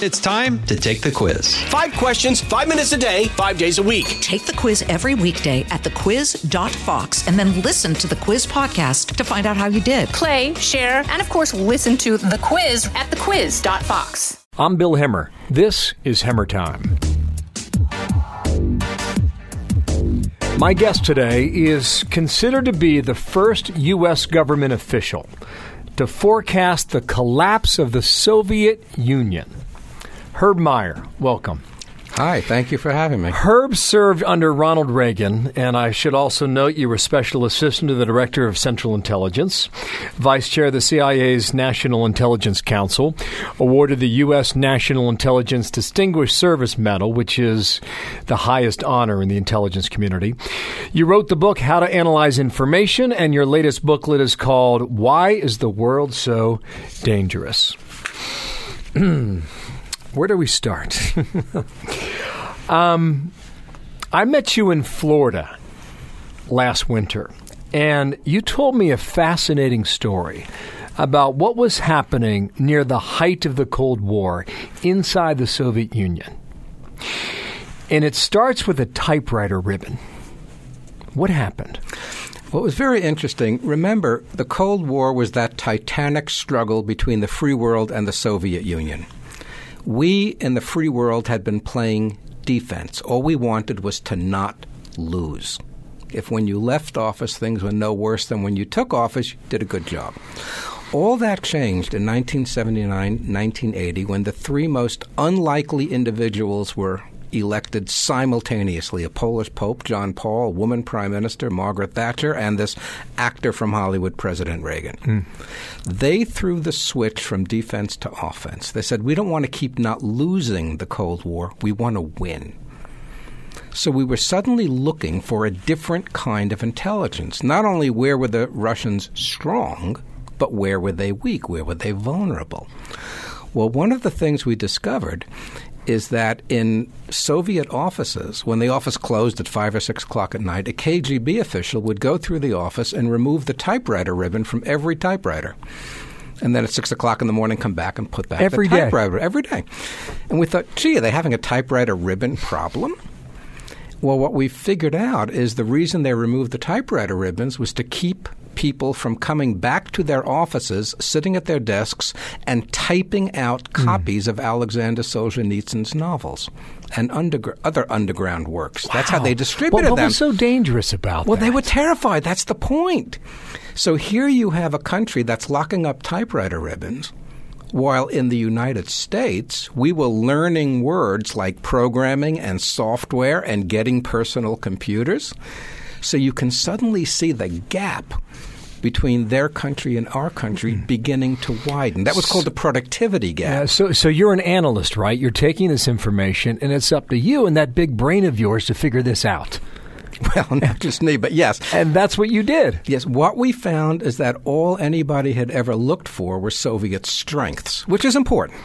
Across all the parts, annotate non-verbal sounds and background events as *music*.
It's time to take the quiz. Five questions, five minutes a day, five days a week. Take the quiz every weekday at thequiz.fox and then listen to the quiz podcast to find out how you did. Play, share, and of course, listen to the quiz at thequiz.fox. I'm Bill Hemmer. This is Hemmer Time. My guest today is considered to be the first U.S. government official to forecast the collapse of the Soviet Union. Herb Meyer, welcome. Hi, thank you for having me. Herb served under Ronald Reagan, and I should also note you were special assistant to the director of Central Intelligence, vice chair of the CIA's National Intelligence Council, awarded the U.S. National Intelligence Distinguished Service Medal, which is the highest honor in the intelligence community. You wrote the book How to Analyze Information, and your latest booklet is called Why is the World So Dangerous? *clears throat* Where do we start? *laughs* um, I met you in Florida last winter, and you told me a fascinating story about what was happening near the height of the Cold War inside the Soviet Union. And it starts with a typewriter ribbon. What happened? What was very interesting, remember, the Cold War was that titanic struggle between the free world and the Soviet Union. We in the free world had been playing defense. All we wanted was to not lose. If when you left office things were no worse than when you took office, you did a good job. All that changed in 1979, 1980, when the three most unlikely individuals were elected simultaneously a Polish Pope, John Paul, a woman Prime Minister, Margaret Thatcher, and this actor from Hollywood, President Reagan. Mm. They threw the switch from defense to offense. They said, We don't want to keep not losing the Cold War, we want to win. So we were suddenly looking for a different kind of intelligence. Not only where were the Russians strong, but where were they weak? Where were they vulnerable? Well, one of the things we discovered is that in Soviet offices, when the office closed at five or six o'clock at night, a KGB official would go through the office and remove the typewriter ribbon from every typewriter. And then at six o'clock in the morning, come back and put back every the day. typewriter every day. And we thought, gee, are they having a typewriter ribbon problem? Well, what we figured out is the reason they removed the typewriter ribbons was to keep people from coming back to their offices, sitting at their desks, and typing out mm. copies of Alexander Solzhenitsyn's novels and undergr- other underground works. Wow. That's how they distributed well, what them. What was so dangerous about well, that? they were terrified. That's the point. So here you have a country that's locking up typewriter ribbons. While in the United States, we were learning words like programming and software and getting personal computers. So you can suddenly see the gap between their country and our country mm. beginning to widen. That was called the productivity gap. Yeah, so, so you're an analyst, right? You're taking this information, and it's up to you and that big brain of yours to figure this out. *laughs* Well, not just me, but yes. And that's what you did. Yes. What we found is that all anybody had ever looked for were Soviet strengths, which is important.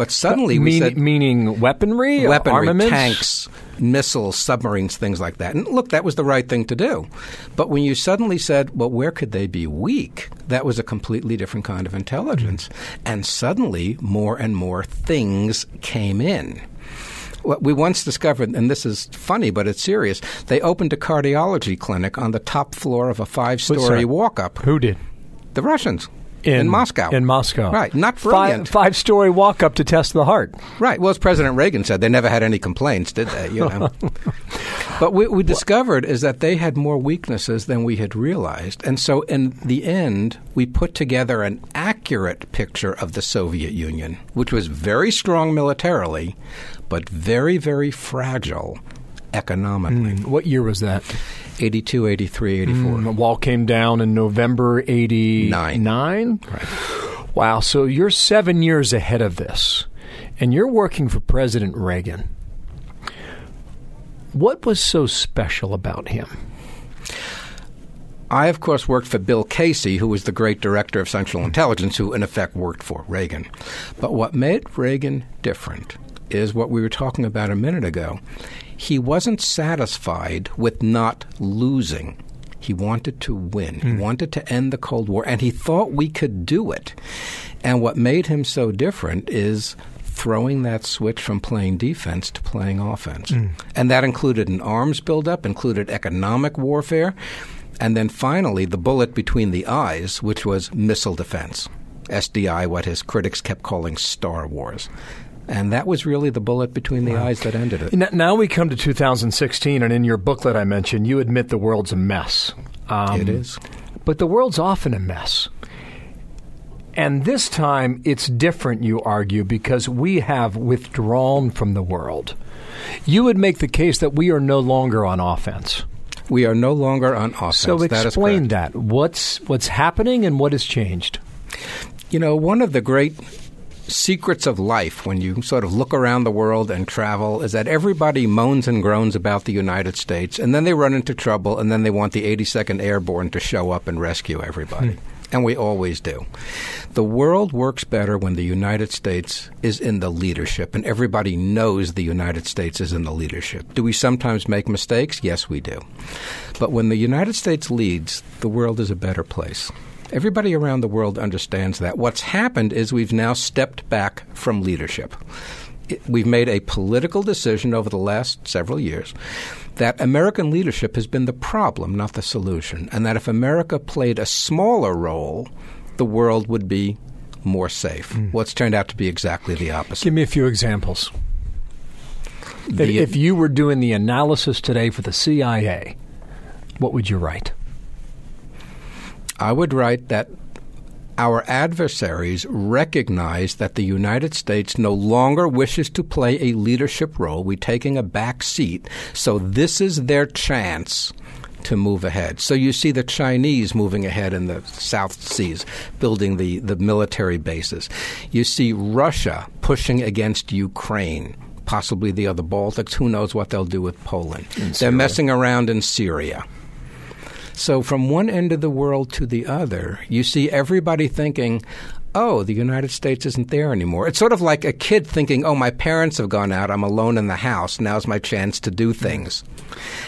But suddenly Mean, we said meaning weaponry, weaponry, armaments, tanks, missiles, submarines, things like that. And look, that was the right thing to do. But when you suddenly said, well, where could they be weak? That was a completely different kind of intelligence. And suddenly more and more things came in. What we once discovered, and this is funny, but it's serious, they opened a cardiology clinic on the top floor of a five story walk up. Who did? The Russians in, in, Moscow. In Moscow. Right. Not brilliant. Five, five story walk up to test the heart. Right. Well, as President Reagan said, they never had any complaints, did they? You know. *laughs* but what we discovered is that they had more weaknesses than we had realized. And so in the end, we put together an accurate picture of the Soviet Union, which was very strong militarily, but very, very fragile economically. Mm, what year was that? 82, 83, 84. Mm, the wall came down in November 89. Nine. Right. Wow. So you're seven years ahead of this, and you're working for President Reagan. What was so special about him? I, of course, worked for Bill Casey, who was the great director of Central Intelligence, who, in effect, worked for Reagan. But what made Reagan different is what we were talking about a minute ago. He wasn't satisfied with not losing. He wanted to win. Mm. He hmm. wanted to end the Cold War, and he thought we could do it. And what made him so different is throwing that switch from playing defense to playing offense. Mm. And that included an arms buildup, included economic warfare, and then finally the bullet between the eyes, which was missile defense. SDI, what his critics kept calling Star Wars. And that was really the bullet between the wow. eyes that ended it. Now we come to 2016, and in your booklet I mentioned, you admit the world's a mess. Um, it is. But the world's often a mess. And this time it's different, you argue, because we have withdrawn from the world. You would make the case that we are no longer on offense. We are no longer on offense. So explain that. What's what's happening and what has changed? You know, one of the great secrets of life when you sort of look around the world and travel is that everybody moans and groans about the United States and then they run into trouble and then they want the 82nd Airborne to show up and rescue everybody. Hmm. And we always do. The world works better when the United States is in the leadership, and everybody knows the United States is in the leadership. Do we sometimes make mistakes? Yes, we do. But when the United States leads, the world is a better place. Everybody around the world understands that. What's happened is we've now stepped back from leadership. We've made a political decision over the last several years that American leadership has been the problem, not the solution, and that if America played a smaller role, the world would be more safe. Mm. What's turned out to be exactly the opposite. Give me a few examples. The, if you were doing the analysis today for the CIA, what would you write? I would write that our adversaries recognize that the United States no longer wishes to play a leadership role. We're taking a back seat. So this is their chance to move ahead. So you see the Chinese moving ahead in the South Seas, building the, the military bases. You see Russia pushing against Ukraine possibly the other Baltics. Who knows what they'll do with Poland? They're messing around in Syria. So, from one end of the world to the other, you see everybody thinking, oh, the United States isn't there anymore. It's sort of like a kid thinking, oh, my parents have gone out, I'm alone in the house, now's my chance to do things.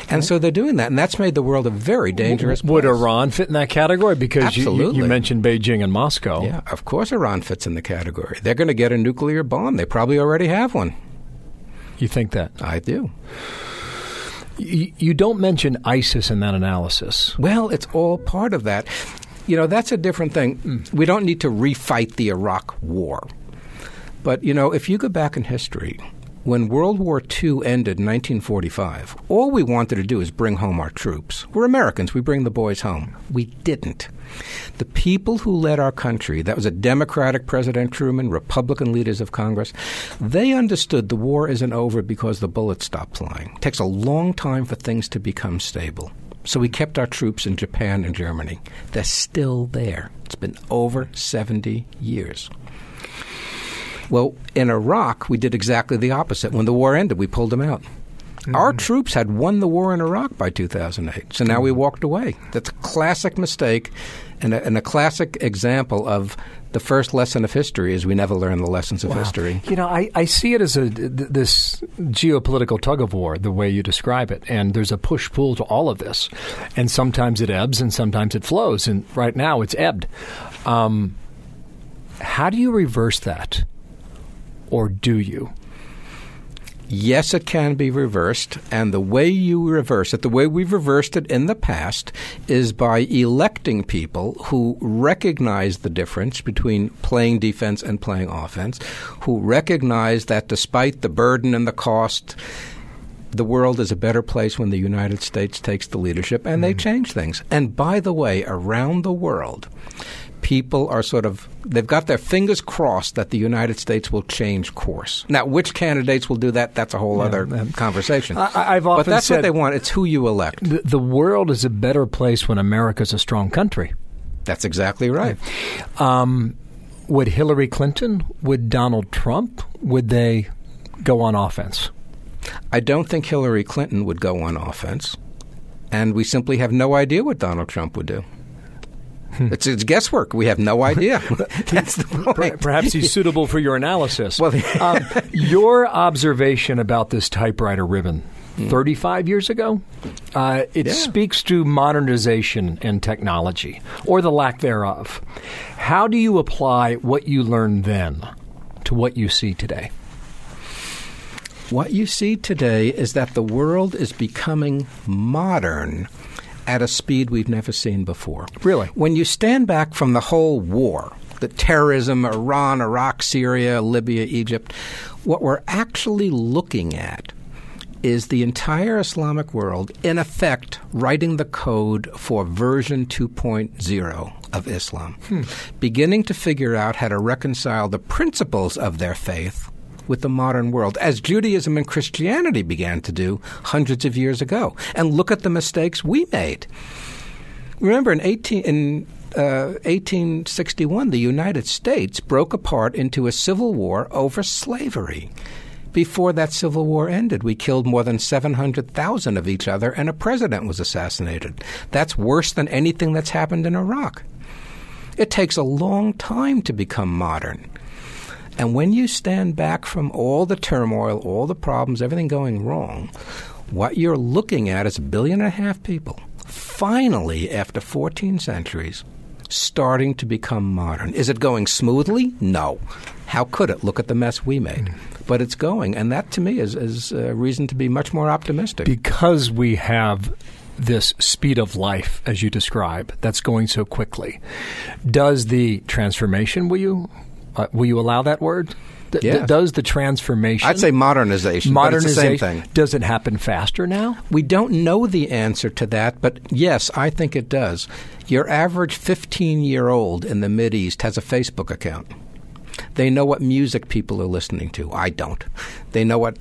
And so they're doing that, and that's made the world a very dangerous Would Iran fit in that category? Because you, you, mentioned Beijing and Moscow. Yeah, of course Iran fits in the category. They're going to get a nuclear bomb. They probably already have one. You think that? I do. You, don't mention ISIS in that analysis. Well, it's all part of that. You know, that's a different thing. We don't need to refight the Iraq War. But, you know, if you go back in history, when World War II ended in 1945, all we wanted to do is bring home our troops. We're Americans, we bring the boys home. We didn't. The people who led our country, that was a Democratic President Truman, Republican leaders of Congress, they understood the war isn't over because the bullets stopped flying. It takes a long time for things to become stable. So we kept our troops in Japan and Germany. They're still there. It's been over 70 years. Well, in Iraq, we did exactly the opposite. When the war ended, we pulled them out. Mm-hmm. Our troops had won the war in Iraq by 2008, so now we walked away. That's a classic mistake and a, and a classic example of the first lesson of history is we never learn the lessons of wow. history. You know, I, I see it as a this geopolitical tug of war, the way you describe it, and there's a push pull to all of this, and sometimes it ebbs and sometimes it flows, and right now it's ebbed. Um, how do you reverse that, or do you? Yes, it can be reversed. And the way you reverse it, the way we've reversed it in the past, is by electing people who recognize the difference between playing defense and playing offense, who recognize that despite the burden and the cost, the world is a better place when the United States takes the leadership and mm. they change things. And by the way, around the world, people are sort of they've got their fingers crossed that the United States will change course. Now, which candidates will do that? That's a whole yeah, other um, conversation. I, have often but that's what they want. It's who you elect. The, the world is a better place when America's a strong country. That's exactly right. Um, would Hillary Clinton? Would Donald Trump? Would they go on offense? I don't think Hillary Clinton would go on offense, and we simply have no idea what Donald Trump would do. *laughs* It's, it's, guesswork. We have no idea. *laughs* That's the *laughs* point. Perhaps he's suitable for your analysis. Well, um, your observation about this typewriter ribbon. 35 years ago. Uh, it yeah. speaks to modernization and technology, or the lack thereof. How do you apply what you learned then to what you see today? What you see today is that the world is becoming modern at a speed we've never seen before. Really? When you stand back from the whole war, the terrorism, Iran, Iraq, Syria, Libya, Egypt, what we're actually looking at is the entire Islamic world, in effect, writing the code for version 2.0 of Islam, hmm. beginning to figure out how to reconcile the principles of their faith with the modern world, as Judaism and Christianity began to do hundreds of years ago. And look at the mistakes we made. Remember, in 18, in uh, 1861, the United States broke apart into a civil war over slavery. Before that civil war ended, we killed more than 700,000 of each other, and a president was assassinated. That's worse than anything that's happened in Iraq. It takes a long time to become modern. And when you stand back from all the turmoil, all the problems, everything going wrong, what you're looking at is a billion and a half people, finally, after 14 centuries, starting to become modern. Is it going smoothly? No. How could it? Look at the mess we made. Mm. But it's going, and that to me is, is a reason to be much more optimistic. Because we have this speed of life, as you describe, that's going so quickly. Does the transformation, will you, uh, will you allow that word? yeah. does the transformation? I'd say modernization. Modernization. same thing. Does it happen faster now? We don't know the answer to that, but yes, I think it does. Your average 15 year old in the Mid East has a Facebook account. They know what music people are listening to. I don't. They know what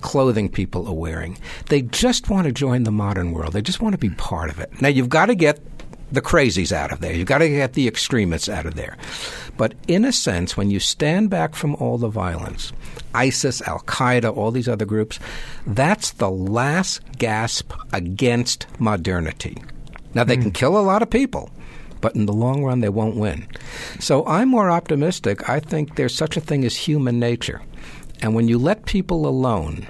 clothing people are wearing. They just want to join the modern world. They just want to be part of it. Now, you've got to get the crazies out of there. You've got to get the extremists out of there. But in a sense, when you stand back from all the violence, ISIS, Al Qaeda, all these other groups, that's the last gasp against modernity. Now, they mm. can kill a lot of people, but in the long run, they won't win. So I'm more optimistic. I think there's such a thing as human nature. And when you let people alone,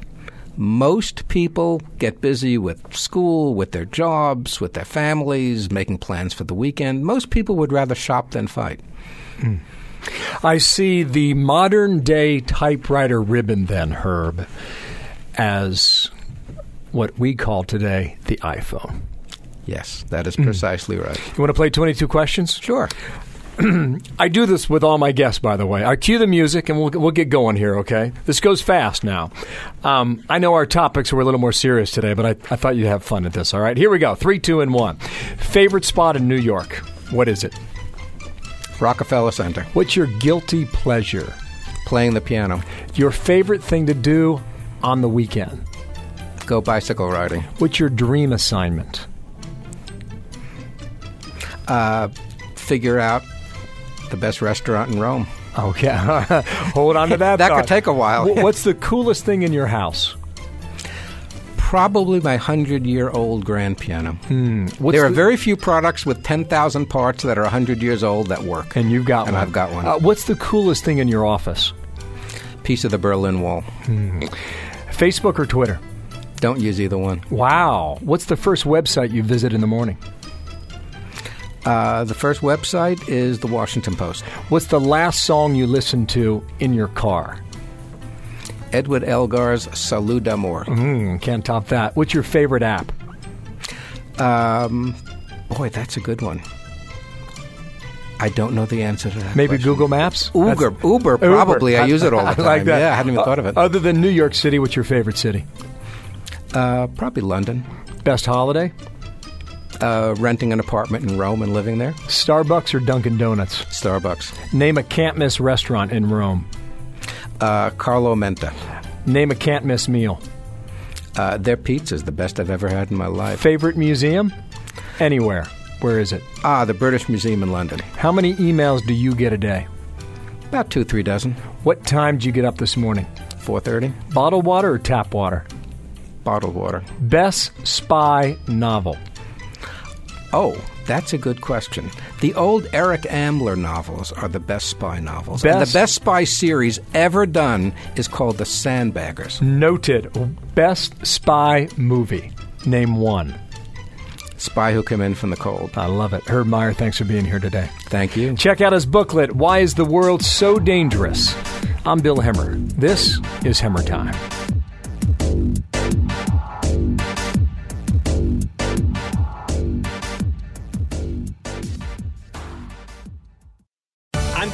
most people get busy with school, with their jobs, with their families, making plans for the weekend. Most people would rather shop than fight. Mm. I see the modern day typewriter ribbon, then, Herb, as what we call today the iPhone. Yes, that is hmm. precisely mm. right. You want to play 22 questions? Sure. *clears throat* I do this with all my guests, by the way. I cue the music and we'll, we'll get going here, okay? This goes fast now. Um, I know our topics were a little more serious today, but I, I thought you'd have fun at this, all right? Here we go three, two, and one. Favorite spot in New York? What is it? Rockefeller Center. What's your guilty pleasure? Playing the piano. Your favorite thing to do on the weekend? Go bicycle riding. What's your dream assignment? Uh, figure out the best restaurant in Rome. Okay, *laughs* hold on to that. that thought. could take a while. What's the coolest thing in your house? Probably my hundred-year-old grand piano. Hmm. There are the, very few products with ten thousand parts that are hundred years old that work. And you've got and one. I've got one. Uh, what's the coolest thing in your office? Piece of the Berlin Wall. Hmm. Facebook or Twitter? Don't use either one. Wow. What's the first website you visit in the morning? Uh, the first website is the Washington Post. What's the last song you listened to in your car? Edward Elgar's Salut d'amour. Mm, can't top that. What's your favorite app? Um, boy, that's a good one. I don't know the answer to that. Maybe question. Google Maps? Uber, Uber, probably. Uber. *laughs* I use it all the time. like that. Yeah, I hadn't even uh, thought of it. Other than New York City, what's your favorite city? Uh, probably London. Best holiday? Uh, renting an apartment in Rome and living there. Starbucks or Dunkin' Donuts? Starbucks. Name a can't miss restaurant in Rome. Uh, Carlo Menta. Name a can't miss meal. Uh, their pizza is the best I've ever had in my life. Favorite museum? Anywhere. Where is it? Ah, the British Museum in London. How many emails do you get a day? About two, three dozen. What time did you get up this morning? Four thirty. Bottled water or tap water? Bottled water. Best spy novel. Oh, that's a good question. The old Eric Ambler novels are the best spy novels. Best. And the best spy series ever done is called The Sandbaggers. Noted. Best spy movie. Name one. Spy Who Came In from the Cold. I love it. Herb Meyer, thanks for being here today. Thank you. Check out his booklet, Why is the World So Dangerous? I'm Bill Hemmer. This is Hemmer Time.